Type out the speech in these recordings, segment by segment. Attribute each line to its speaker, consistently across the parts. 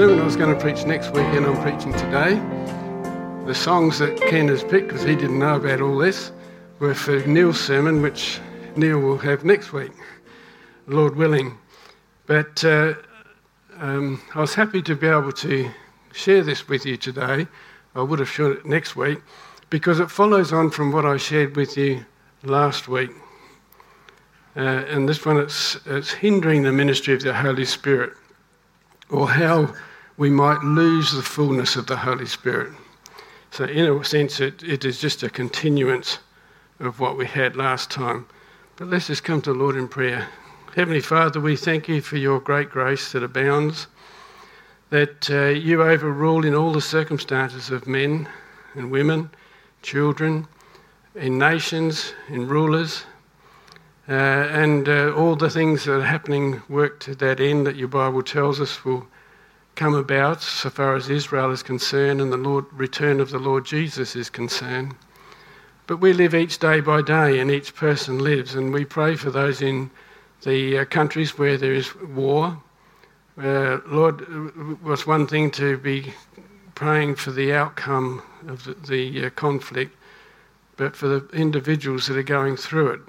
Speaker 1: sermon I was going to preach next weekend, I'm preaching today. The songs that Ken has picked, because he didn't know about all this, were for Neil's sermon, which Neil will have next week, Lord willing. But uh, um, I was happy to be able to share this with you today. I would have shared it next week, because it follows on from what I shared with you last week. Uh, and this one, it's, it's hindering the ministry of the Holy Spirit, or how we might lose the fullness of the Holy Spirit. So, in a sense, it, it is just a continuance of what we had last time. But let's just come to the Lord in prayer. Heavenly Father, we thank you for your great grace that abounds, that uh, you overrule in all the circumstances of men and women, children, in nations, in rulers, uh, and uh, all the things that are happening work to that end that your Bible tells us will come about so far as Israel is concerned and the Lord, return of the Lord Jesus is concerned. But we live each day by day, and each person lives, and we pray for those in the uh, countries where there is war. Uh, Lord, was one thing to be praying for the outcome of the, the uh, conflict, but for the individuals that are going through it,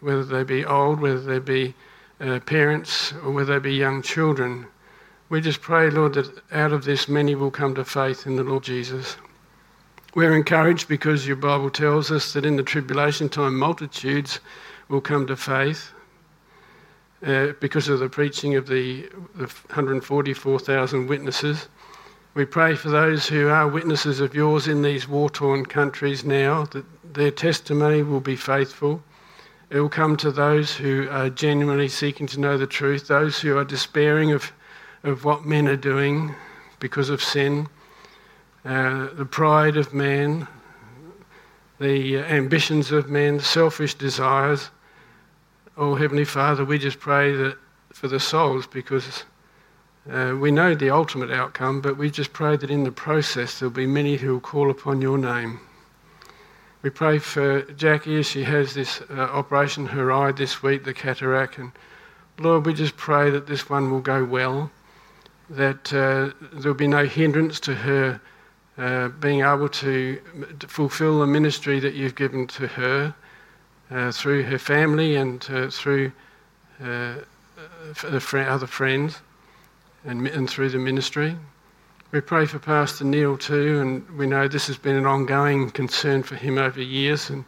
Speaker 1: whether they be old, whether they be uh, parents, or whether they be young children. We just pray, Lord, that out of this many will come to faith in the Lord Jesus. We're encouraged because your Bible tells us that in the tribulation time, multitudes will come to faith uh, because of the preaching of the, the 144,000 witnesses. We pray for those who are witnesses of yours in these war torn countries now, that their testimony will be faithful. It will come to those who are genuinely seeking to know the truth, those who are despairing of of what men are doing because of sin, uh, the pride of man, the ambitions of men, selfish desires. Oh, Heavenly Father, we just pray that for the souls because uh, we know the ultimate outcome, but we just pray that in the process there'll be many who will call upon your name. We pray for Jackie as she has this uh, operation, her eye this week, the cataract, and Lord, we just pray that this one will go well that uh, there'll be no hindrance to her uh, being able to fulfill the ministry that you've given to her uh, through her family and uh, through uh, other friends and, and through the ministry. We pray for Pastor Neil too, and we know this has been an ongoing concern for him over years. And,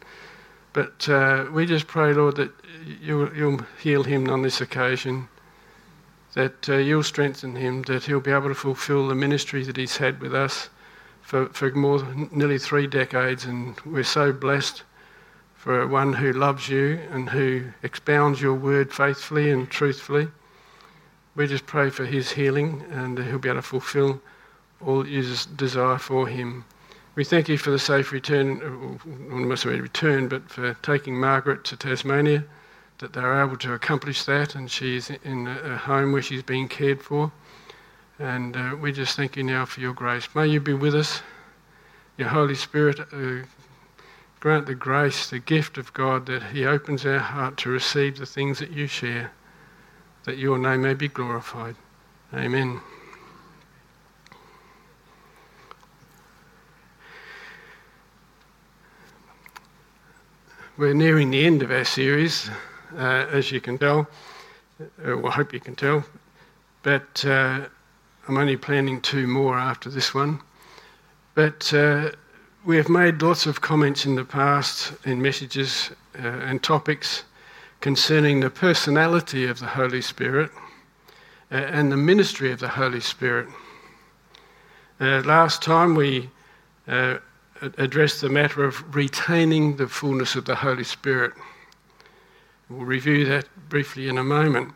Speaker 1: but uh, we just pray, Lord, that you'll, you'll heal him on this occasion that uh, you'll strengthen him, that he'll be able to fulfill the ministry that he's had with us for, for more nearly three decades. And we're so blessed for one who loves you and who expounds your word faithfully and truthfully. We just pray for his healing and he'll be able to fulfill all you desire for him. We thank you for the safe return, well, must have return, but for taking Margaret to Tasmania that they're able to accomplish that, and she's in a home where she's being cared for. And uh, we just thank you now for your grace. May you be with us. Your Holy Spirit, uh, grant the grace, the gift of God, that He opens our heart to receive the things that you share, that your name may be glorified. Amen. We're nearing the end of our series uh, as you can tell. Uh, well, I hope you can tell. But uh, I'm only planning two more after this one. But uh, we have made lots of comments in the past in messages uh, and topics concerning the personality of the Holy Spirit uh, and the ministry of the Holy Spirit. last time we addressed the matter of retaining the fullness of the Holy Spirit. We'll review that briefly in a moment.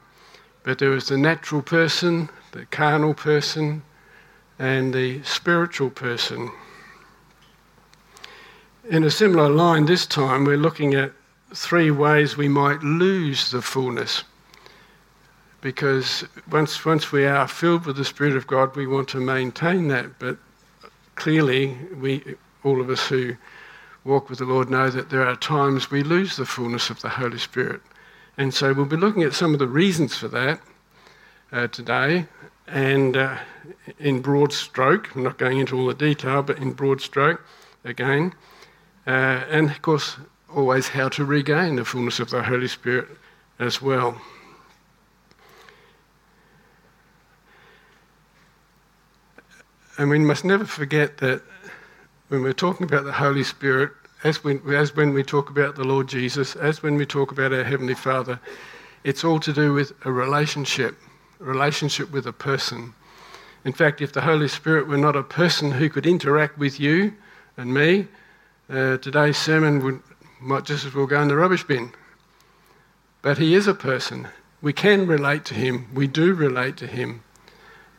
Speaker 1: But there was the natural person, the carnal person, and the spiritual person. In a similar line, this time we're looking at three ways we might lose the fullness. because once, once we are filled with the Spirit of God, we want to maintain that. But clearly, we, all of us who walk with the Lord know that there are times we lose the fullness of the Holy Spirit. And so we'll be looking at some of the reasons for that uh, today. And uh, in broad stroke, I'm not going into all the detail, but in broad stroke again. Uh, and of course, always how to regain the fullness of the Holy Spirit as well. And we must never forget that when we're talking about the Holy Spirit, as when, as when we talk about the Lord Jesus, as when we talk about our Heavenly Father, it's all to do with a relationship, a relationship with a person. In fact, if the Holy Spirit were not a person who could interact with you and me, uh, today's sermon would, might just as well go in the rubbish bin. But he is a person. We can relate to him. We do relate to him.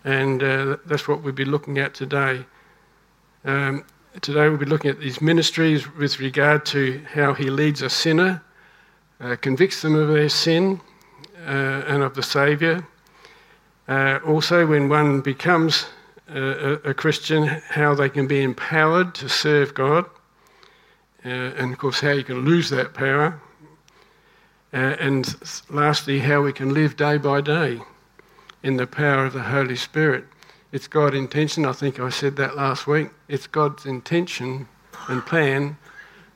Speaker 1: And uh, that's what we'll be looking at today. Um, today we'll be looking at these ministries with regard to how he leads a sinner, uh, convicts them of their sin uh, and of the Saviour. Uh, also, when one becomes a, a, Christian, how they can be empowered to serve God. Uh, and of course, how you can lose that power. Uh, and lastly, how we can live day by day in the power of the Holy Spirit. It's God's intention, I think I said that last week, it's God's intention and plan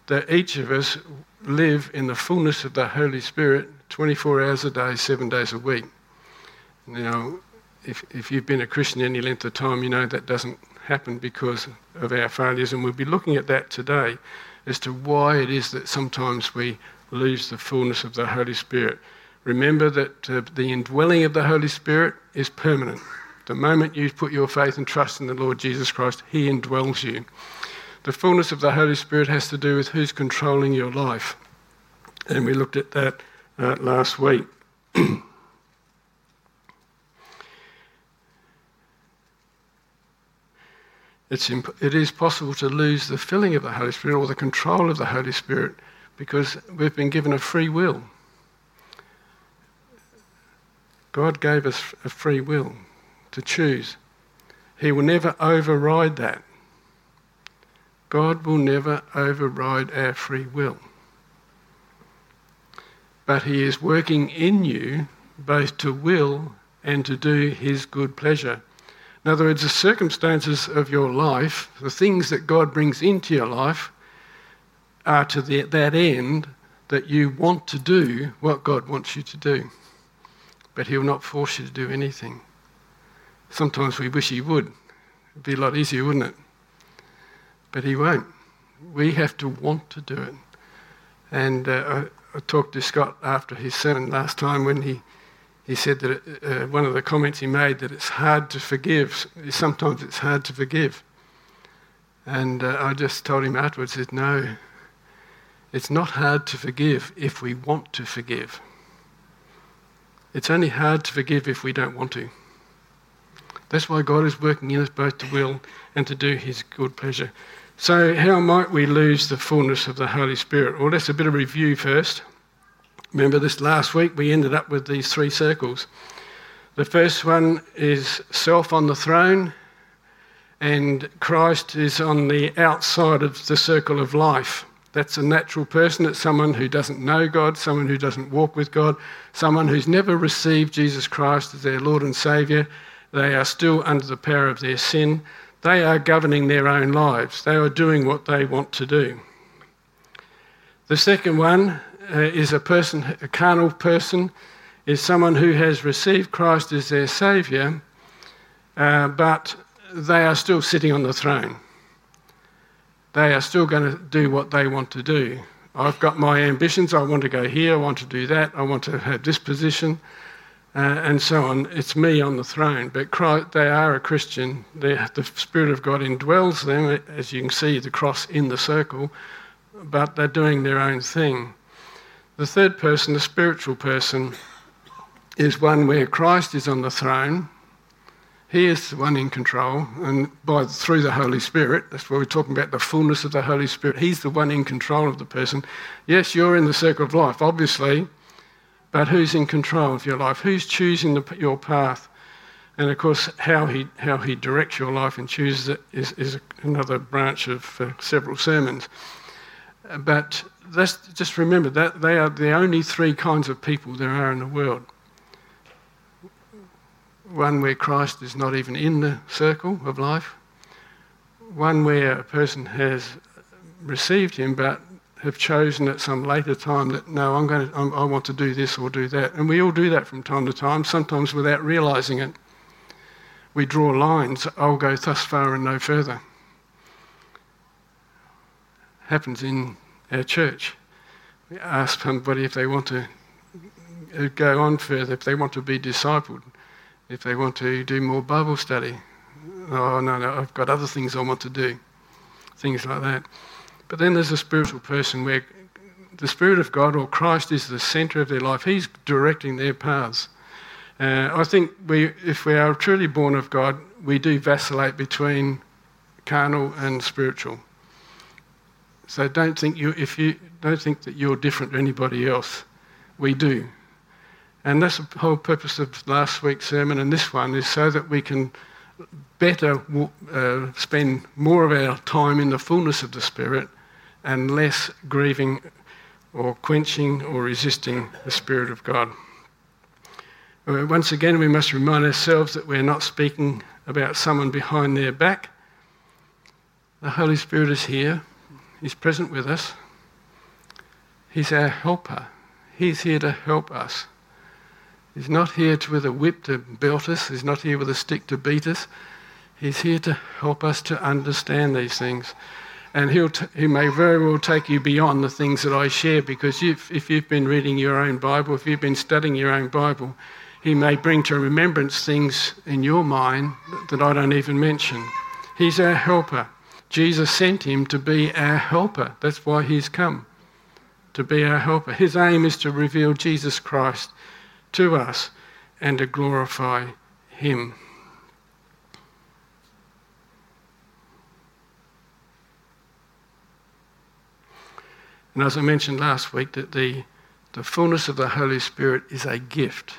Speaker 1: that each of us live in the fullness of the Holy Spirit 24 hours a day, seven days a week. Now, if, if you've been a Christian any length of time, you know that doesn't happen because of our failures, and we'll be looking at that today as to why it is that sometimes we lose the fullness of the Holy Spirit. Remember that uh, the indwelling of the Holy Spirit is permanent. The moment you put your faith and trust in the Lord Jesus Christ, He indwells you. The fullness of the Holy Spirit has to do with who's controlling your life. And we looked at that uh, last week. it's imp- it is possible to lose the filling of the Holy Spirit or the control of the Holy Spirit because we've been given a free will. God gave us a free will to choose. He will never override that. God will never override our free will. But He is working in you both to will and to do His good pleasure. In other words, the circumstances of your life, the things that God brings into your life, are to the, that end that you want to do what God wants you to do but He'll not force you to do anything. Sometimes we wish He would. It'd be a lot easier, wouldn't it? But He won't. We have to want to do it. And uh, I, I, talked to Scott after his sermon last time when he, he said that it, uh, one of the comments he made that it's hard to forgive. Sometimes it's hard to forgive. And uh, I just told him afterwards, said, no, it's not hard to forgive if we want to forgive. It's only hard to forgive if we don't want to. That's why God is working in us both to will and to do His good pleasure. So, how might we lose the fullness of the Holy Spirit? Well, let's a bit of review first. Remember this last week we ended up with these three circles. The first one is self on the throne, and Christ is on the outside of the circle of life. That's a natural person. It's someone who doesn't know God, someone who doesn't walk with God, someone who's never received Jesus Christ as their Lord and Saviour. They are still under the power of their sin. They are governing their own lives. They are doing what they want to do. The second one uh, is a person, a carnal person, is someone who has received Christ as their Saviour, uh, but they are still sitting on the throne they are still going to do what they want to do. I've got my ambitions. I want to go here. I want to do that. I want to have this position, uh, and so on. It's me on the throne. But Christ, they are a Christian. They're, the Spirit of God indwells them, as you can see the cross in the circle, but they're doing their own thing. The third person, the spiritual person, is one where Christ is on the throne he is the one in control, and by through the Holy Spirit, that's why we're talking about the fullness of the Holy Spirit. He's the one in control of the person. Yes, you're in the circle of life, obviously, but who's in control of your life? Who's choosing the, your path? And of course, how he, how he directs your life and chooses it is, is another branch of uh, several sermons. But just remember that they are the only three kinds of people there are in the world. One where Christ is not even in the circle of life, one where a person has received him but have chosen at some later time that no, I'm going to, I'm, i want to do this or do that, and we all do that from time to time, sometimes without realizing it we draw lines, I'll go thus far and no further. Happens in our church. We ask somebody if they want to go on further, if they want to be discipled, if they want to do more Bible study. Oh, no, no, I've got other things I want to do. Things like that. But then there's a spiritual person where the Spirit of God or Christ is the centre of their life. He's directing their paths. Uh, I think we, if we are truly born of God, we do vacillate between carnal and spiritual. So don't think you, if you don't think that you're different to anybody else. We do, and that's the whole purpose of last week's sermon and this one is so that we can better uh, spend more of our time in the fullness of the Spirit and less grieving or quenching or resisting the Spirit of God. Uh, once again, we must remind ourselves that we're not speaking about someone behind their back. The Holy Spirit is here, He's present with us. He's our helper. He's here to help us. He's not here to, with a whip to belt us, He's not here with a stick to beat us. He's here to help us to understand these things. And he'll t- he may very well take you beyond the things that I share because if, if you've been reading your own Bible, if you've been studying your own Bible, he may bring to remembrance things in your mind that I don't even mention. He's our helper. Jesus sent him to be our helper. That's why he's come, to be our helper. His aim is to reveal Jesus Christ to us and to glorify him. And as I mentioned last week, that the, the fullness of the Holy Spirit is a gift.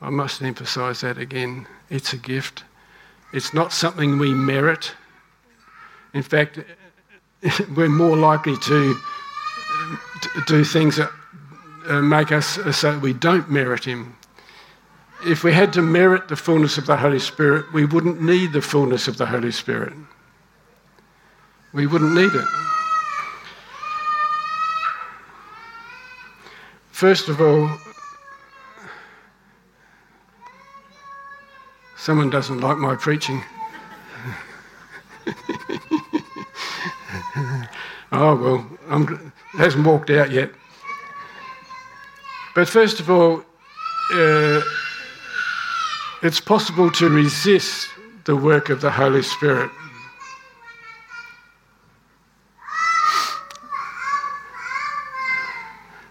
Speaker 1: I must emphasize that again. It's a gift. It's not something we merit. In fact, we're more likely to do things that uh, make us so that we don't merit Him. If we had to merit the fullness of the Holy Spirit, we wouldn't need the fullness of the Holy Spirit. We wouldn't need it. First of all, Someone doesn't like my preaching. oh, well, I'm, hasn't walked out yet. But first of all, uh, it's possible to resist the work of the Holy Spirit.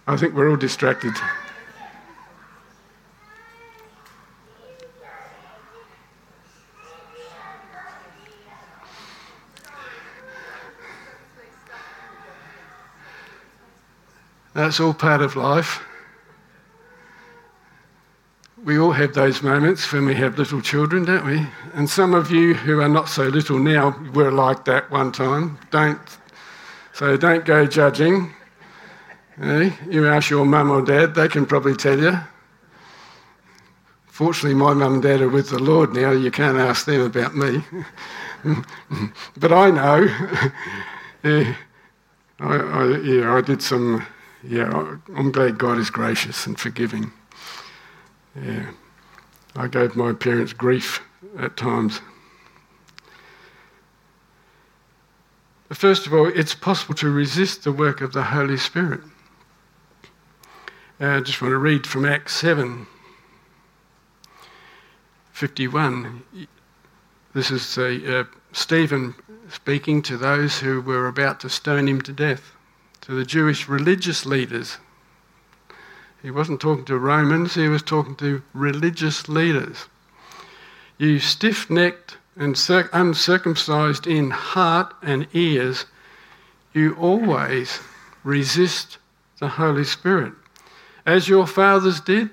Speaker 1: I think we're all distracted. That's all part of life. We all have those moments when we have little children, don't we? And some of you who are not so little now were like that one time. Don't, so don't go judging. Eh? You ask your mum or dad, they can probably tell you. Fortunately, my mum and dad are with the Lord now. You can't ask them about me. but I know. yeah, I, I, yeah, I did some yeah, I'm glad God is gracious and forgiving. Yeah, I gave my parents grief at times. But first of all, it's possible to resist the work of the Holy Spirit. Uh, I just want to read from Acts 7 51. This is uh, Stephen speaking to those who were about to stone him to death to the Jewish religious leaders. He wasn't talking to Romans, he was talking to religious leaders. You stiff necked and uncircumcised in heart and ears, you always resist the Holy Spirit. As your fathers did,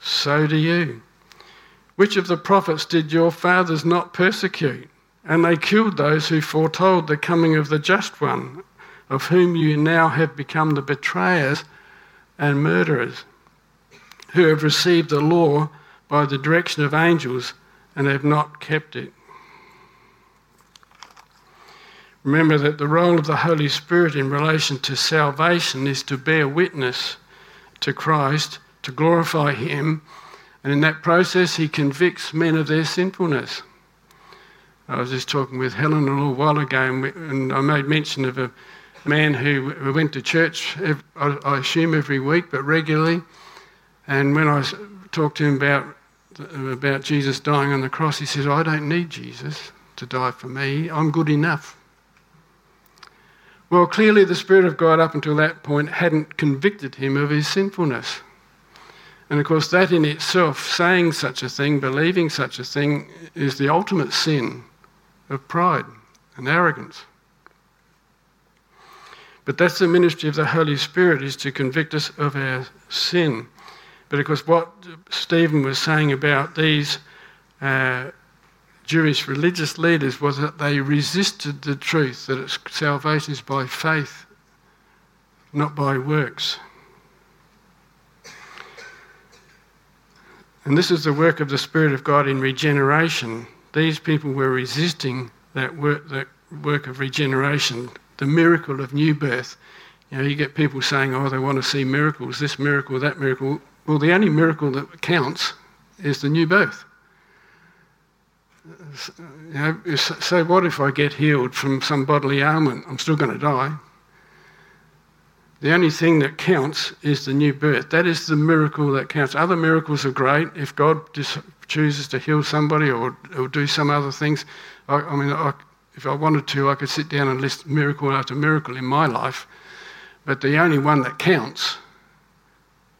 Speaker 1: so do you. Which of the prophets did your fathers not persecute? And they killed those who foretold the coming of the just one, of whom you now have become the betrayers and murderers, who have received the law by the direction of angels and have not kept it. Remember that the role of the Holy Spirit in relation to salvation is to bear witness to Christ, to glorify Him, and in that process, He convicts men of their sinfulness. I was just talking with Helen a little while ago, and I made mention of a man who went to church, I assume every week, but regularly. And when I talked to him about, about Jesus dying on the cross, he said, I don't need Jesus to die for me, I'm good enough. Well, clearly, the Spirit of God up until that point hadn't convicted him of his sinfulness. And of course, that in itself, saying such a thing, believing such a thing, is the ultimate sin of pride and arrogance. But that's the ministry of the Holy Spirit, is to convict us of our sin. But of course, what Stephen was saying about these uh, Jewish religious leaders was that they resisted the truth that salvation is by faith, not by works. And this is the work of the Spirit of God in regeneration. These people were resisting that work, that work of regeneration, the miracle of new birth. You know, you get people saying, oh, they want to see miracles, this miracle, that miracle. Well, the only miracle that counts is the new birth. You know, so what if I get healed from some bodily ailment? I'm still going to die. The only thing that counts is the new birth. That is the miracle that counts. Other miracles are great. If God chooses to heal somebody or, or do some other things, I, I mean, I, if I wanted to, I could sit down and list miracle after miracle in my life. But the only one that counts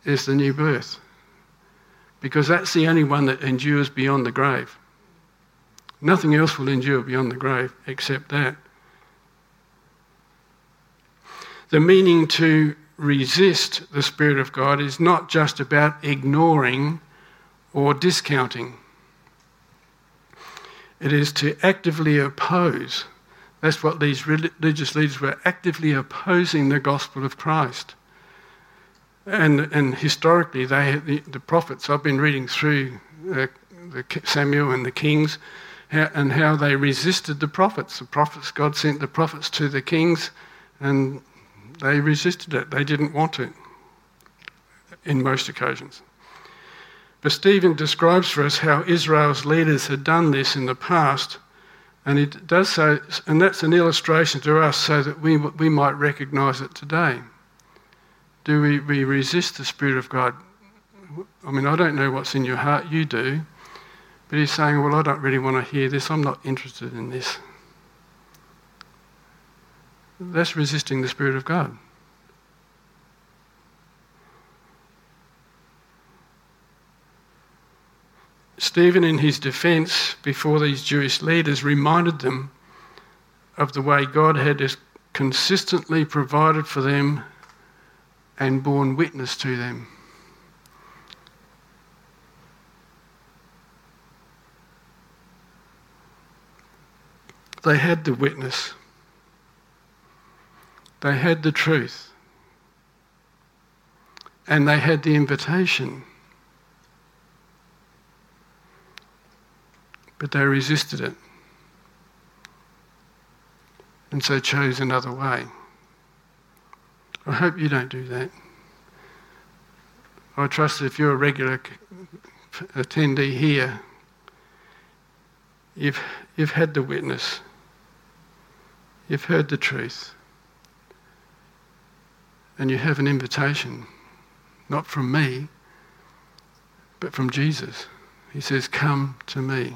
Speaker 1: is the new birth. Because that's the only one that endures beyond the grave. Nothing else will endure beyond the grave except that. The meaning to resist the Spirit of God is not just about ignoring or discounting. It is to actively oppose. That's what these religious leaders were actively opposing the gospel of Christ. And, and historically, they, the, the prophets, I've been reading through uh, the Samuel and the kings, how, and how they resisted the prophets. The prophets, God sent the prophets to the kings, and they resisted it. They didn't want it in most occasions. But Stephen describes for us how Israel's leaders had done this in the past, and it does so, and that's an illustration to us so that we, we might recognize it today. Do we, we resist the Spirit of God? I mean, I don't know what's in your heart, you do, but he's saying, Well, I don't really want to hear this, I'm not interested in this. That's resisting the Spirit of God. Stephen, in his defense before these Jewish leaders, reminded them of the way God had consistently provided for them and borne witness to them. They had the witness. They had the truth. And they had the invitation. But they resisted it. And so chose another way. I hope you don't do that. I trust that if you're a regular attendee here, you've, you've had the witness, you've heard the truth and you have an invitation, not from me, but from Jesus. He says, Come to me.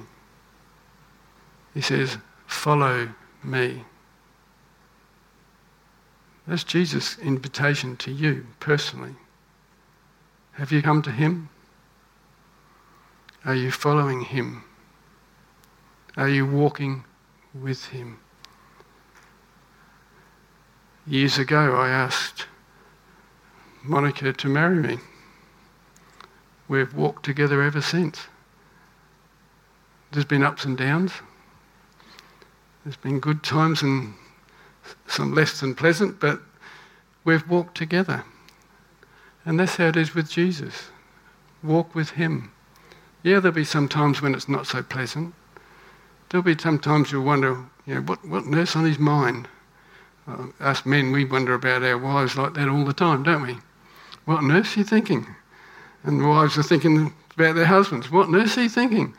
Speaker 1: He says, Follow me. That's Jesus' invitation to you personally. Have you come to Him? Are you following Him? Are you walking with Him? Years ago, I asked Monica to marry me. We've walked together ever since. There's been ups and downs. There's been good times and some less than pleasant, but we've walked together. And that's how it is with Jesus. Walk with Him. Yeah, there'll be some times when it's not so pleasant. There'll be some times you'll wonder, you know, what, what nurse on his mind? Uh, us men, we wonder about our wives like that all the time, don't we? What nurse are you thinking? And wives are thinking about their husbands. What nurse are you thinking?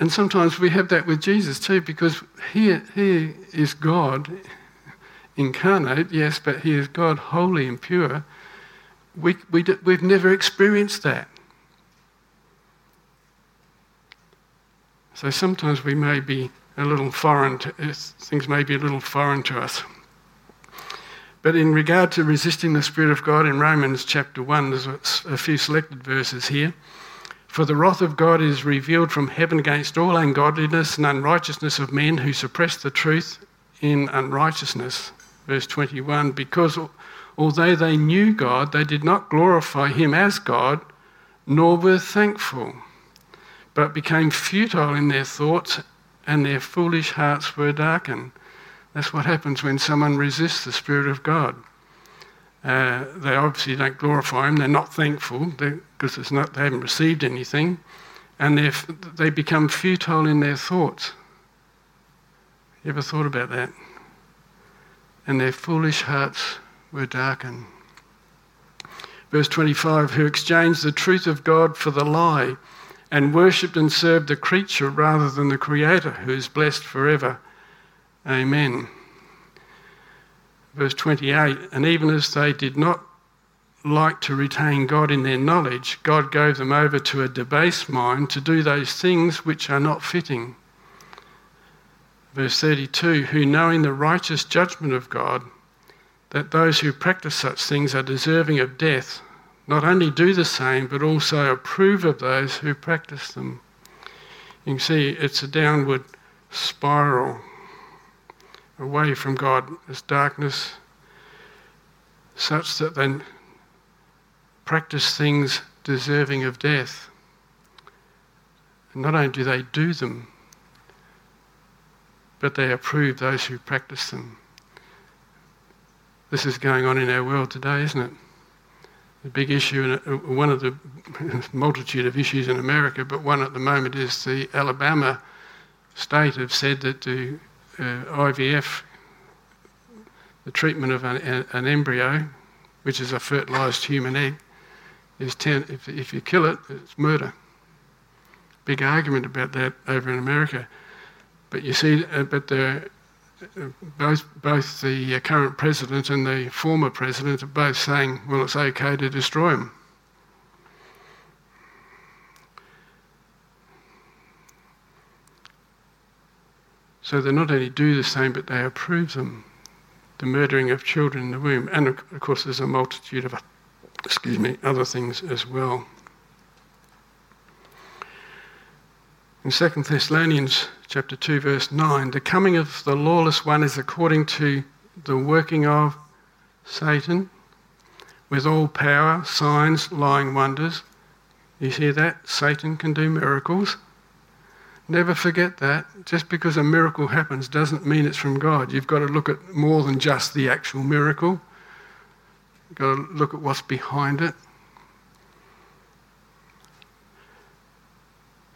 Speaker 1: And sometimes we have that with Jesus too, because he, he is God incarnate, yes, but he is God holy and pure. We, we, we've never experienced that. So sometimes we may be a little foreign, to, eh, things may be a little foreign to us. But in regard to resisting the Spirit of God, in Romans chapter 1, there's a few selected verses here. For the wrath of God is revealed from heaven against all ungodliness and unrighteousness of men who suppress the truth in unrighteousness. Verse 21 Because although they knew God, they did not glorify Him as God, nor were thankful, but became futile in their thoughts, and their foolish hearts were darkened. That's what happens when someone resists the Spirit of God. Uh, they obviously don't glorify Him, they're not thankful because they haven't received anything, and they become futile in their thoughts. You ever thought about that? And their foolish hearts were darkened. Verse 25 Who exchanged the truth of God for the lie and worshipped and served the creature rather than the Creator who is blessed forever. Amen. Verse 28 And even as they did not like to retain God in their knowledge, God gave them over to a debased mind to do those things which are not fitting. Verse 32 Who knowing the righteous judgment of God, that those who practice such things are deserving of death, not only do the same, but also approve of those who practice them. You can see it's a downward spiral away from God. It's darkness such that they practice things deserving of death. And not only do they do them, but they approve those who practice them. This is going on in our world today, isn't it? the big issue, one of the multitude of issues in America, but one at the moment is the Alabama state have said that uh, IVF, the treatment of an, an, embryo, which is a fertilised human egg, is ten, if, if you kill it, it's murder. Big argument about that over in America. But you see, uh, but the both, both the uh, current president and the former president are both saying, well, it's okay to destroy them. So they not only do the same, but they approve them. The murdering of children in the womb. And of course, there's a multitude of, excuse me, other things as well. In 2 Thessalonians chapter 2 verse 9, the coming of the lawless one is according to the working of Satan with all power, signs, lying wonders. You hear that? Satan can do miracles. Never forget that. Just because a miracle happens doesn't mean it's from God. You've got to look at more than just the actual miracle. You've got to look at what's behind it.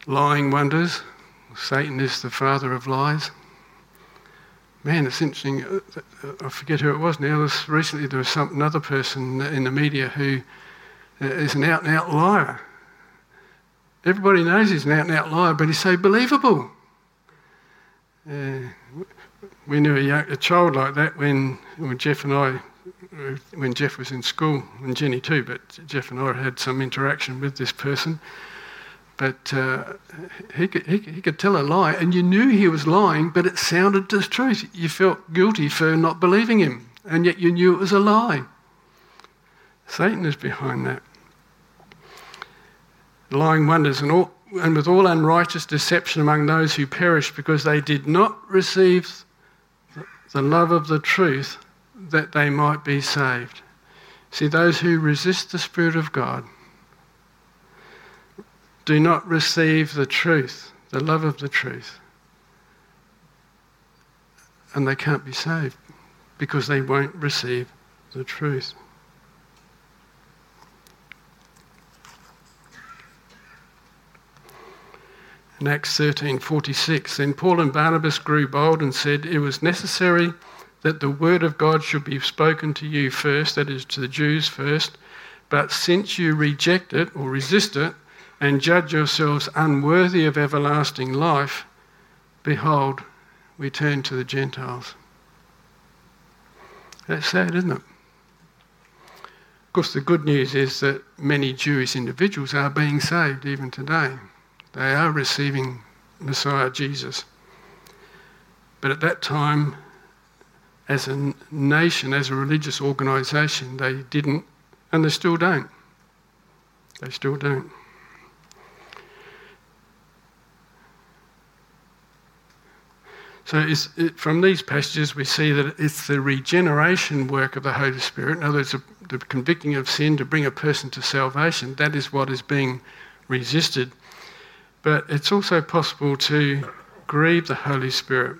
Speaker 1: lying wonders. Satan is the father of lies. Man, it's interesting. I forget who it was now. This, recently, there was some, another person in the media who uh, an out and out liar. Everybody knows he's an out and out liar, but he's so believable. Uh, we knew a, young, a, child like that when, when Jeff and I, when Jeff was in school, and Jenny too, but Jeff and I had some interaction with this person. But uh, he, could, he, he, could tell a lie, and you knew he was lying, but it sounded as truth. You felt guilty for not believing him, and yet you knew it was a lie. Satan is behind that. Lying wonders, and, all, and with all unrighteous deception among those who perish, because they did not receive the love of the truth that they might be saved. See, those who resist the Spirit of God do not receive the truth, the love of the truth. And they can't be saved because they won't receive the truth. In Acts 13:46, then Paul and Barnabas grew bold and said, "It was necessary that the word of God should be spoken to you first, that is to the Jews first, but since you reject it or resist it, and judge yourselves unworthy of everlasting life, behold, we turn to the Gentiles. That's sad, isn't it? Of course, the good news is that many Jewish individuals are being saved even today. They are receiving Messiah Jesus. But at that time, as a nation, as a religious organisation, they didn't, and they still don't. They still don't. So it, from these passages, we see that it's the regeneration work of the Holy Spirit, in other words, the convicting of sin to bring a person to salvation. That is what is being resisted. But it's also possible to grieve the Holy Spirit.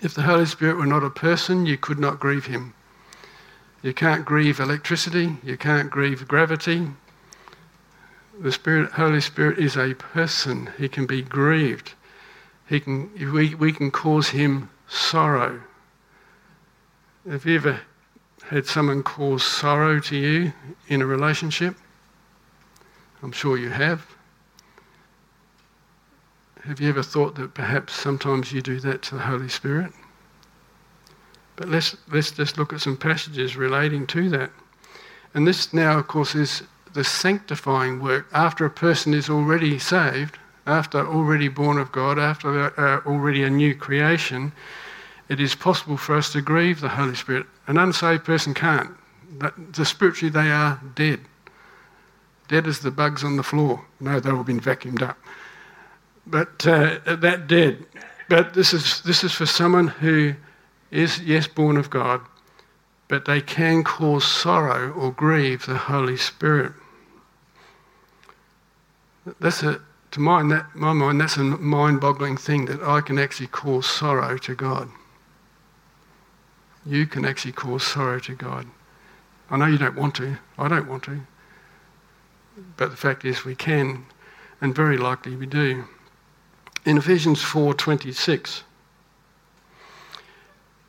Speaker 1: If the Holy Spirit were not a person, you could not grieve him. You can't grieve electricity, you can't grieve gravity. The Spirit, Holy Spirit is a person, he can be grieved. He can, we, we can cause him sorrow. Have you ever had someone cause sorrow to you in a relationship? I'm sure you have. Have you ever thought that perhaps sometimes you do that to the Holy Spirit? But let's, let's just look at some passages relating to that. And this now, of course, is the sanctifying work after a person is already saved after already born of God, after uh, already a new creation, it is possible for us to grieve the Holy Spirit. An unsaved person can't. The spiritually, they are dead. Dead as the bugs on the floor. No, they've all been vacuumed up. But uh, that did. But this is, this is for someone who is, yes, born of God, but they can cause sorrow or grieve the Holy Spirit. That's a, to my, that, my mind, that's a mind boggling thing that I can actually cause sorrow to God. You can actually cause sorrow to God. I know you don't want to. I don't want to. But the fact is we can, and very likely we do. In Ephesians 4:26,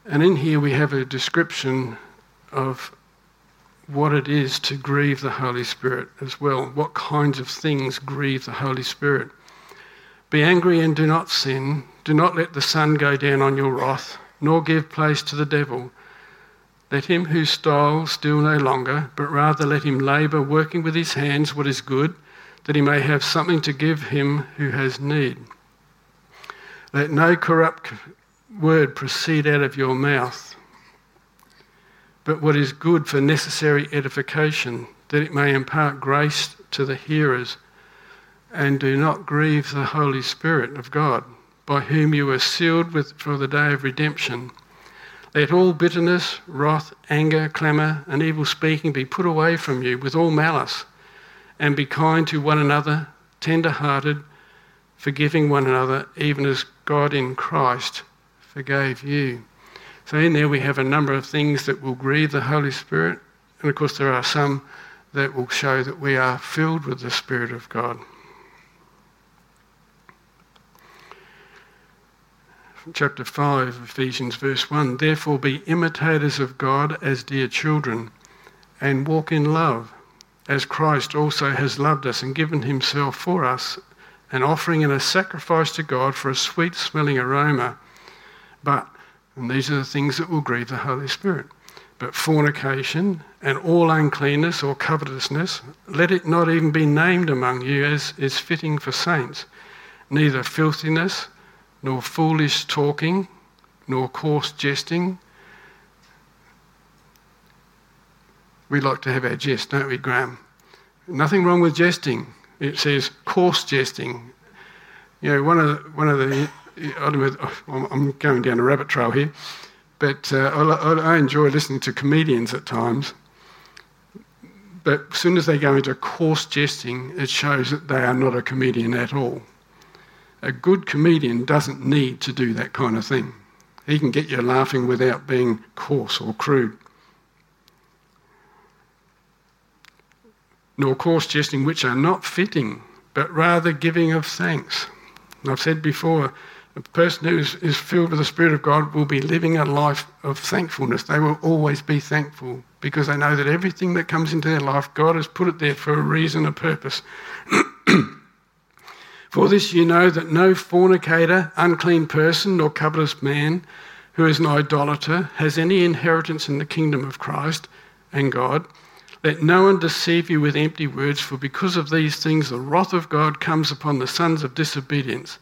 Speaker 1: and in here we have a description of what it is to grieve the Holy Spirit as well. What kinds of things grieve the Holy Spirit? Be angry and do not sin. Do not let the sun go down on your wrath, nor give place to the devil. Let him who steals steal no longer, but rather let him labour, working with his hands what is good, that he may have something to give him who has need. Let no corrupt word proceed out of your mouth but what is good for necessary edification, that it may impart grace to the hearers. And do not grieve the Holy Spirit of God, by whom you were sealed with, for the day of redemption. Let all bitterness, wrath, anger, clamour, and evil speaking be put away from you with all malice, and be kind to one another, tender hearted, forgiving one another, even as God in Christ forgave you. So, in there, we have a number of things that will grieve the Holy Spirit. And of course, there are some that will show that we are filled with the Spirit of God. chapter 5, Ephesians, verse 1 Therefore, be imitators of God as dear children, and walk in love, as Christ also has loved us and given himself for us, an offering and a sacrifice to God for a sweet smelling aroma. But and these are the things that will grieve the Holy Spirit. But fornication and all uncleanness or covetousness, let it not even be named among you as is fitting for saints. Neither filthiness, nor foolish talking, nor coarse jesting. We like to have our jest, don't we, Graham? Nothing wrong with jesting. It says coarse jesting. You know, one of the, one of the I'm going down a rabbit trail here, but uh, I, I enjoy listening to comedians at times. but as soon as they go into coarse jesting, it shows that they are not a comedian at all. A good comedian doesn't need to do that kind of thing. He can get you laughing without being coarse or crude. Nor coarse jesting which are not fitting, but rather giving of thanks. And I've said before, a person who is, is filled with the Spirit of God will be living a life of thankfulness. They will always be thankful because they know that everything that comes into their life, God has put it there for a reason, a purpose. For this you know that no fornicator, unclean person, nor covetous man who is an idolater has any inheritance in the kingdom of Christ and God. Let no one deceive you with empty words, for because of these things the wrath of God comes upon the sons of disobedience.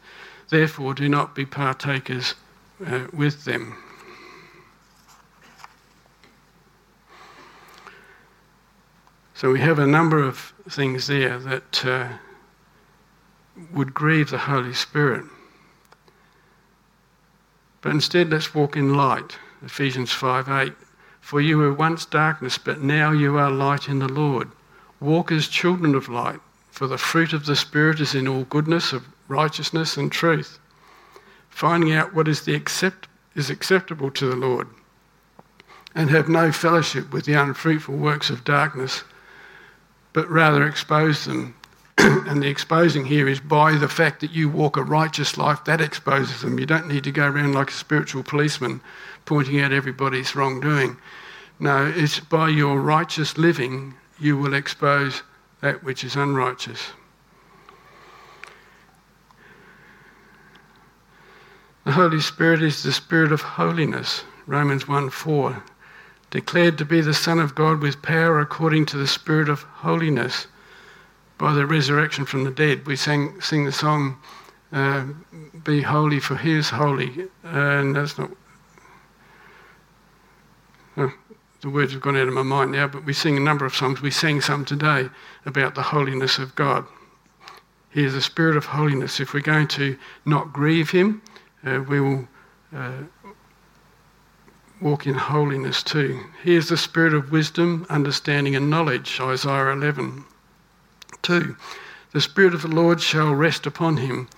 Speaker 1: Therefore, do not be partakers uh, with them. So we have a number of things there that uh, would grieve the Holy Spirit. But instead, let's walk in light. Ephesians 5 8. For you were once darkness, but now you are light in the Lord. Walk as children of light, for the fruit of the Spirit is in all goodness of righteousness and truth. Finding out what is, the accept, is acceptable to the Lord, and have no fellowship with the unfruitful works of darkness, but rather expose them and the exposing here is by the fact that you walk a righteous life, that exposes them. You don't need to go around like a spiritual policeman pointing out everybody's wrongdoing. No, it's by your righteous living you will expose that which is unrighteous. The Holy Spirit is the Spirit of holiness, Romans 1 4, declared to be the Son of God with power according to the Spirit of holiness by the resurrection from the dead. We sang, sing the song, uh, Be Holy, for He is holy. and that's not. The words have gone out of my mind now, but we sing a number of songs. We sang some today about the holiness of God. He is a spirit of holiness. If we're going to not grieve Him, uh, we will uh, walk in holiness too. He is the spirit of wisdom, understanding, and knowledge, Isaiah 11. 2. The Spirit of the Lord shall rest upon him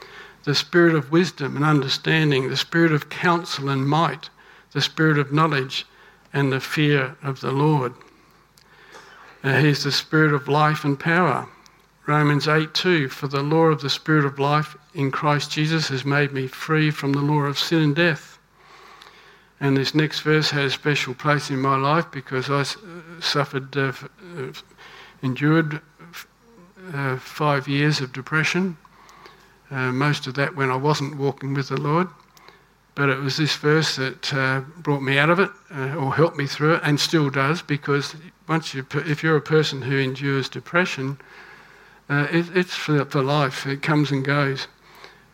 Speaker 1: the Spirit of wisdom and understanding, the Spirit of counsel and might, the Spirit of knowledge and the fear of the Lord. Uh, he's the Spirit of life and power. Romans 8 2 For the law of the Spirit of life in Christ Jesus has made me free from the law of sin and death. And this next verse has a special place in my life because I suffered, uh, uh endured uh, five years of depression. Uh, most of that when I wasn't walking with the Lord. But it was this verse that uh, brought me out of it uh, or helped me through it and still does because once you, if you're a person who endures depression, uh, it, it's for, for, life. It comes and goes.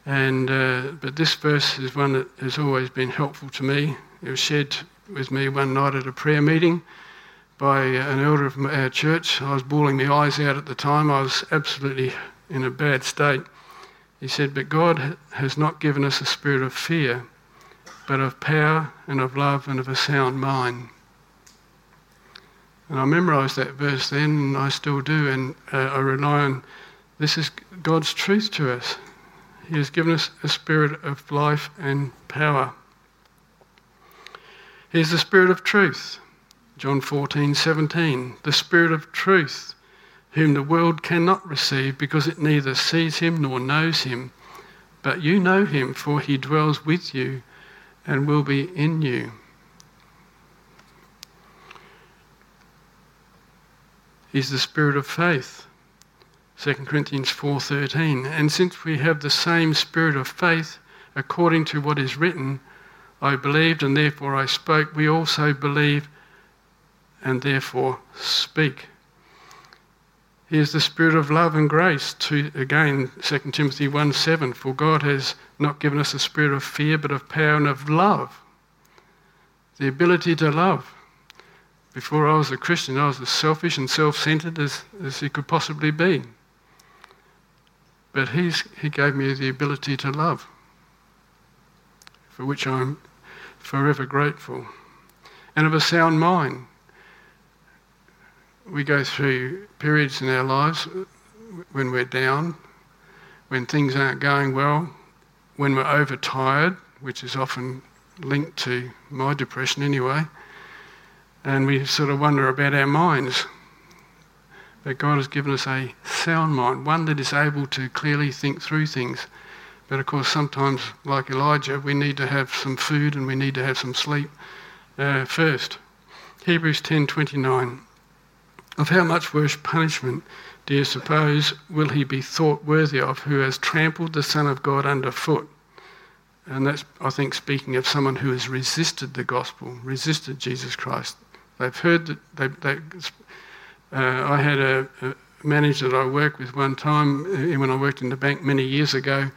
Speaker 1: And, uh, but this verse is one that has always been helpful to me. It was shared with me one night at a prayer meeting by an elder of our church. I was bawling my eyes out at the time. I was absolutely in a bad state. He said, But God has not given us a spirit of fear, but of power and of love and of a sound mind. And I memorised that verse then, and I still do, and uh, I rely on this is God's truth to us. He has given us a spirit of life and power. He is the spirit of truth. John 14, 17. The Spirit of truth, whom the world cannot receive because it neither sees him nor knows him. But you know him, for he dwells with you and will be in you. He's the spirit of faith. 2 Corinthians 4:13 and since we have the same spirit of faith according to what is written I believed and therefore I spoke we also believe and therefore speak. He is the spirit of love and grace. To again, 2 Timothy 1 7, for God has not given us a spirit of fear, but of power and of love. The ability to love. Before I was a Christian, I was as selfish and self centered as, as he could possibly be. But he's, he gave me the ability to love, for which I'm forever grateful. And of a sound mind we go through periods in our lives when we're down, when things aren't going well, when we're overtired, which is often linked to my depression anyway, and we sort of wonder about our minds. But God has given us a sound mind, one that is able to clearly think through things. But of course, sometimes, like Elijah, we need to have some food and we need to have some sleep uh, first. Hebrews 10:29. Of how much worse punishment do you suppose will he be thought worthy of who has trampled the Son of God underfoot? And that's, I think, speaking of someone who has resisted the gospel, resisted Jesus Christ. They've heard that they, they uh, I had a, a, manager that I worked with one time uh, when I worked in the bank many years ago.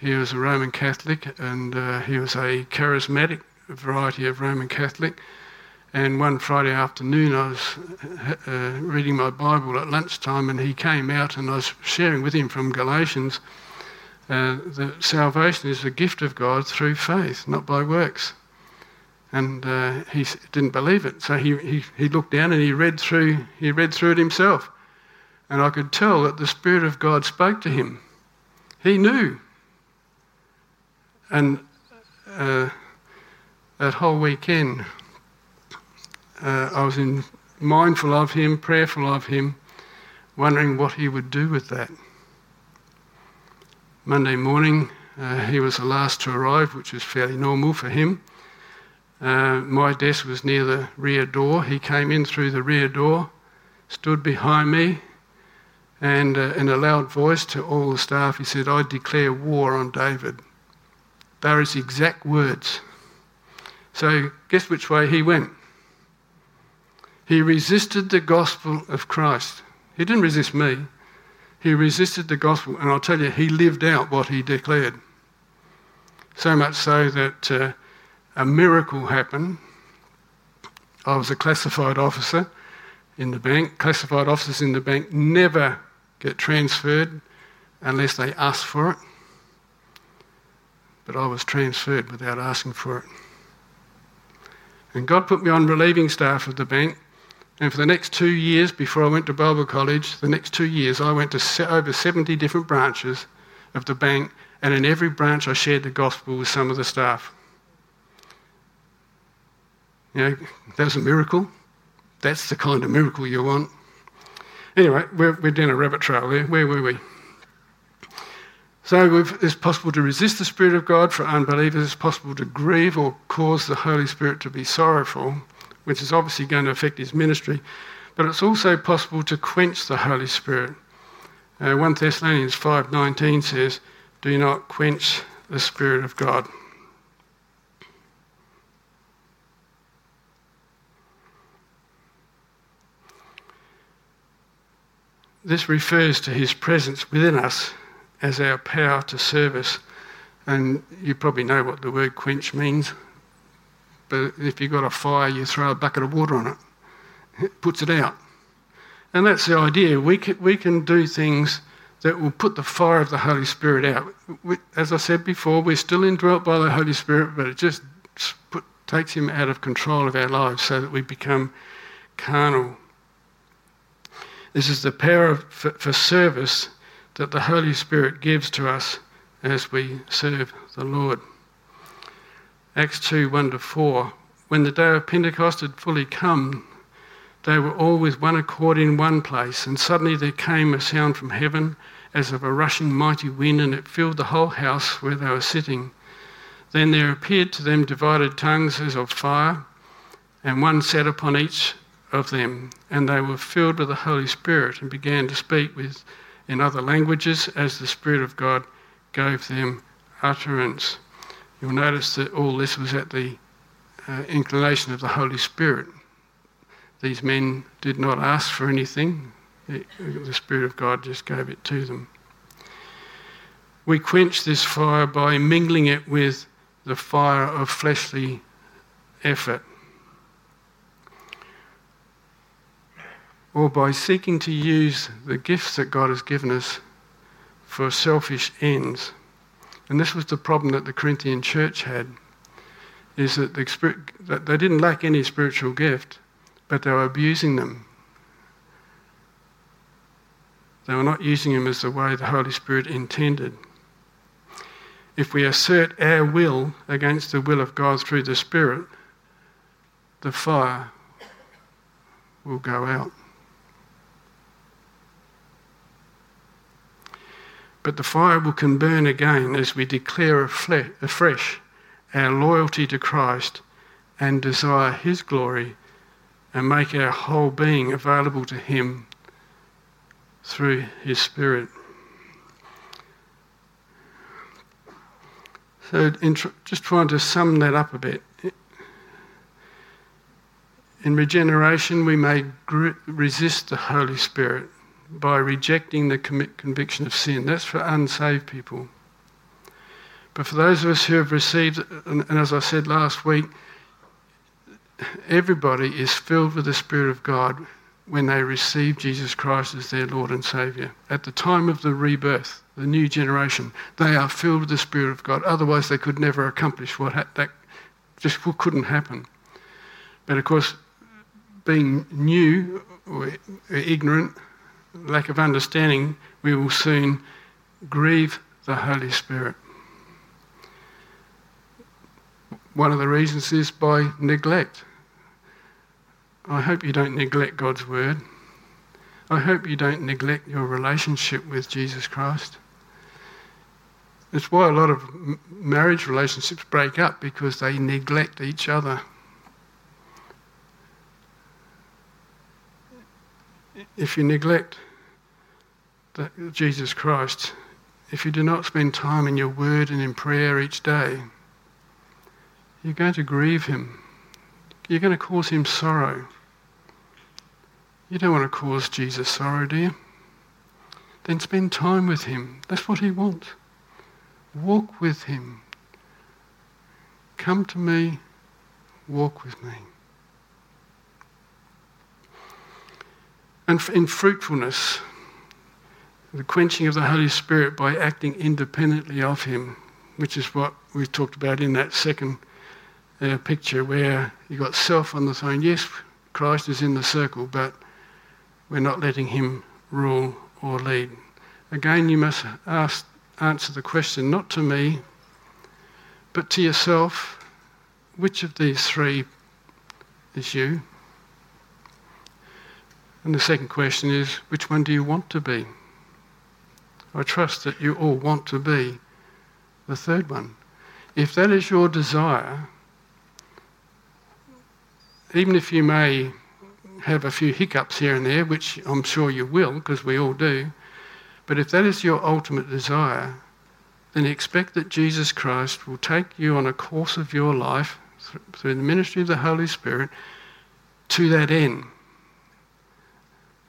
Speaker 1: He was a Roman Catholic and uh, he was a charismatic variety of Roman Catholic. And one Friday afternoon, I was uh, reading my Bible at lunchtime, and he came out, and I was sharing with him from Galatians uh, that salvation is a gift of God through faith, not by works. And uh, he didn't believe it, so he, he, he looked down and he read through he read through it himself, and I could tell that the Spirit of God spoke to him. He knew, and uh, that whole weekend uh, I was in, mindful of him, prayerful of him, wondering what he would do with that. Monday morning, uh, he was the last to arrive, which was fairly normal for him. Uh, my desk was near the rear door. He came in through the rear door, stood behind me, and uh, in a loud voice to all the staff, he said, I declare war on David. They are his exact words. So, guess which way he went? He resisted the gospel of Christ. He didn't resist me. He resisted the gospel, and I'll tell you, he lived out what he declared. So much so that uh, a miracle happened. I was a classified officer in the bank. Classified officers in the bank never get transferred unless they ask for it. But I was transferred without asking for it. And God put me on relieving staff of the bank and for the next two years, before I went to Bible college, the next two years, I went to over 70 different branches of the bank, and in every branch, I shared the gospel with some of the staff. You know, that was a miracle. That's the kind of miracle you want. Anyway, we're, we're down a rabbit trail there. Where were we? So it's possible to resist the Spirit of God for unbelievers. It's possible to grieve or cause the Holy Spirit to be sorrowful which is obviously going to affect his ministry, but it's also possible to quench the Holy Spirit. Uh, 1 Thessalonians 5:19 says, "Do not quench the Spirit of God." This refers to his presence within us as our power to service. And you probably know what the word quench means. But if you've got a fire, you throw a bucket of water on it, it puts it out. And that's the idea. We can, we can do things that will put the fire of the Holy Spirit out. We, as I said before, we're still indwelt by the Holy Spirit, but it just put, takes him out of control of our lives so that we become carnal. This is the power of, for, for service that the Holy Spirit gives to us as we serve the Lord. Acts 2 1 to 4. When the day of Pentecost had fully come, they were all with one accord in one place, and suddenly there came a sound from heaven as of a rushing mighty wind, and it filled the whole house where they were sitting. Then there appeared to them divided tongues as of fire, and one sat upon each of them, and they were filled with the Holy Spirit and began to speak with in other languages as the Spirit of God gave them utterance. You'll notice that all this was at the uh, inclination of the Holy Spirit. These men did not ask for anything, it, the Spirit of God just gave it to them. We quench this fire by mingling it with the fire of fleshly effort. Or by seeking to use the gifts that God has given us for selfish ends. And this was the problem that the Corinthian church had, is that, the, that they didn't lack any spiritual gift, but they were abusing them. They were not using them as the way the Holy Spirit intended. If we assert our will against the will of God through the Spirit, the fire will go out. But the fire will can burn again as we declare afresh our loyalty to Christ and desire His glory and make our whole being available to Him through His Spirit. So, tr- just trying to sum that up a bit. In regeneration, we may gr- resist the Holy Spirit by rejecting the conviction of sin. That's for unsaved people. But for those of us who have received, and, and as I said last week, everybody is filled with the Spirit of God when they receive Jesus Christ as their Lord and Saviour. At the time of the rebirth, the new generation, they are filled with the Spirit of God. Otherwise, they could never accomplish what ha- that just couldn't happen. But of course, being new or ignorant, lack of understanding, we will soon grieve the Holy Spirit. One of the reasons is by neglect. I hope you don't neglect God's word. I hope you don't neglect your relationship with Jesus Christ. It's why a lot of marriage relationships break up because they neglect each other. If you neglect Jesus Christ, if you do not spend time in your word and in prayer each day, you're going to grieve him. You're going to cause him sorrow. You don't want to cause Jesus sorrow, do you? Then spend time with him. That's what he wants. Walk with him. Come to me, walk with me. And in fruitfulness, the quenching of the Holy Spirit by acting independently of him, which is what we talked about in that second uh, picture where you've got self on the throne. Yes, Christ is in the circle, but we're not letting him rule or lead. Again, you must ask, answer the question not to me, but to yourself which of these three is you? And the second question is which one do you want to be? I trust that you all want to be the third one. If that is your desire, even if you may have a few hiccups here and there, which I'm sure you will, because we all do. But if that is your ultimate desire, then expect that Jesus Christ will take you on a course of your life through the ministry of the Holy Spirit to that end.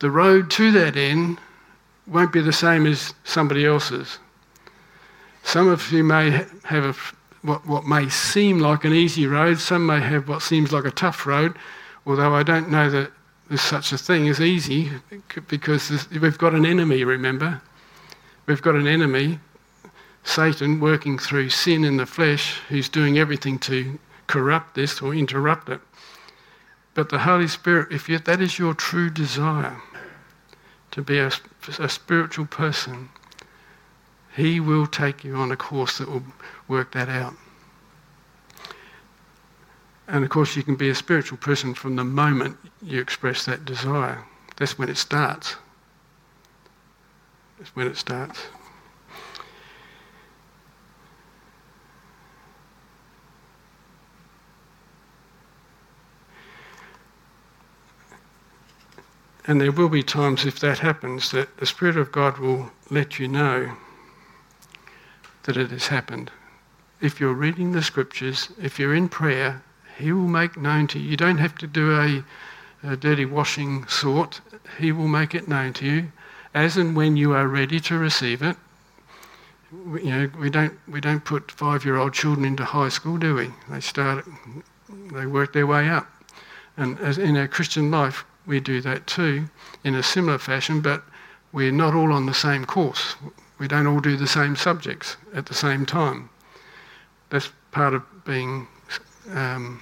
Speaker 1: The road to that end won't be the same as somebody else's. Some of you may have a, what, what may seem like an easy road, some may have what seems like a tough road, although I don't know that there's such a thing as easy because we've got an enemy, remember? We've got an enemy, Satan, working through sin in the flesh, who's doing everything to corrupt this or interrupt it. But the Holy Spirit, if that is your true desire to be a, a spiritual person, He will take you on a course that will work that out. And of course, you can be a spiritual person from the moment you express that desire. That's when it starts. That's when it starts. And there will be times, if that happens, that the Spirit of God will let you know that it has happened. If you're reading the scriptures, if you're in prayer, he will make known to you. You don't have to do a, a dirty washing sort. He will make it known to you as and when you are ready to receive it. We, you know, we don't we don't put five-year-old children into high school, do we? They start, they work their way up, and in our Christian life, we do that too, in a similar fashion. But we're not all on the same course. We don't all do the same subjects at the same time. That's part of being um,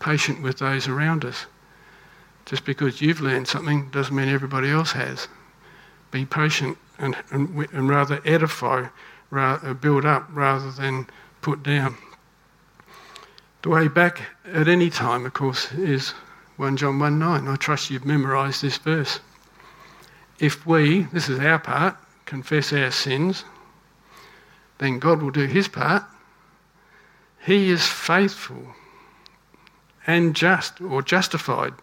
Speaker 1: patient with those around us. Just because you've learned something doesn't mean everybody else has. be patient and, and, and rather edify, rather, uh, build up rather than put down. The way back at any time, of course, is 1 John 1 9. I trust you've memorised this verse. If we, this is our part, confess our sins, then God will do his part. He is faithful and just or justified.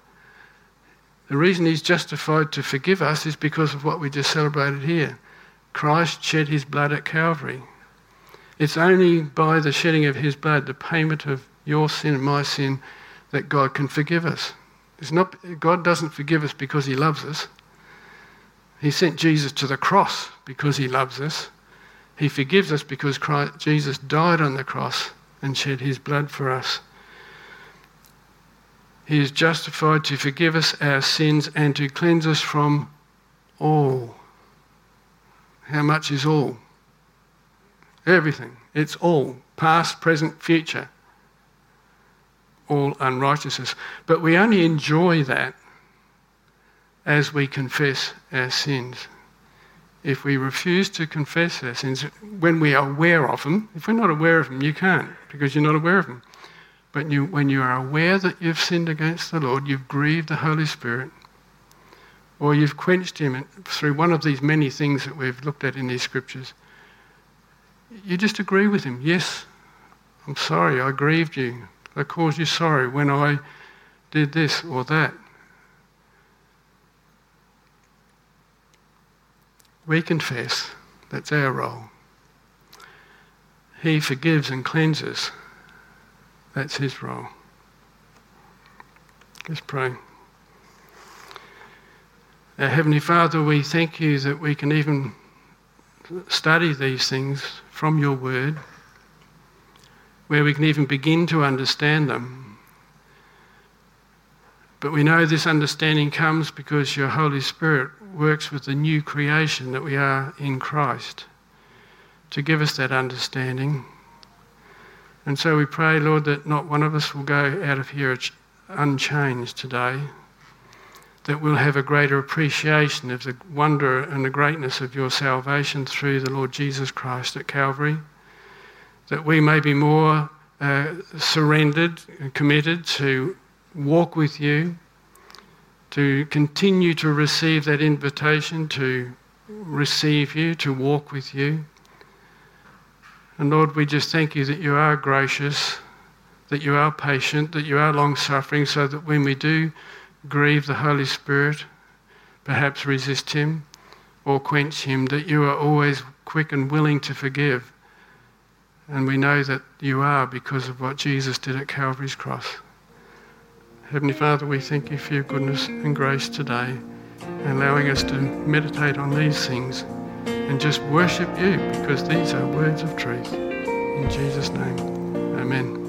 Speaker 1: The reason he's justified to forgive us is because of what we just celebrated here. Christ shed his blood at Calvary. It's only by the shedding of his blood, the payment of your sin and my sin, that God can forgive us. It's not, God doesn't forgive us because he loves us. He sent Jesus to the cross because he loves us. He forgives us because Christ, Jesus died on the cross and shed his blood for us. He is justified to forgive us our sins and to cleanse us from all. How much is all? Everything. It's all. Past, present, future. All unrighteousness. But we only enjoy that as we confess our sins. If we refuse to confess our sins, when we are aware of them, if we're not aware of them, you can't because you're not aware of them. But you, when you are aware that you've sinned against the Lord, you've grieved the Holy Spirit, or you've quenched Him through one of these many things that we've looked at in these scriptures, you just agree with Him. Yes, I'm sorry, I grieved you. I caused you sorrow when I did this or that. We confess, that's our role. He forgives and cleanses. That's his role. Let's pray. Our Heavenly Father, we thank you that we can even study these things from your word, where we can even begin to understand them. But we know this understanding comes because your Holy Spirit works with the new creation that we are in Christ to give us that understanding and so we pray, Lord, that not one of us will go out of here unchanged today, that we'll have a greater appreciation of the wonder and the greatness of your salvation through the Lord Jesus Christ at Calvary, that we may be more uh, surrendered and committed to walk with you, to continue to receive that invitation to receive you, to walk with you. And Lord, we just thank you that you are gracious, that you are patient, that you are long suffering, so that when we do grieve the Holy Spirit, perhaps resist him or quench him, that you are always quick and willing to forgive. And we know that you are because of what Jesus did at Calvary's cross. Heavenly Father, we thank you for your goodness and grace today, allowing us to meditate on these things and just worship you because these are words of truth. In Jesus' name, amen.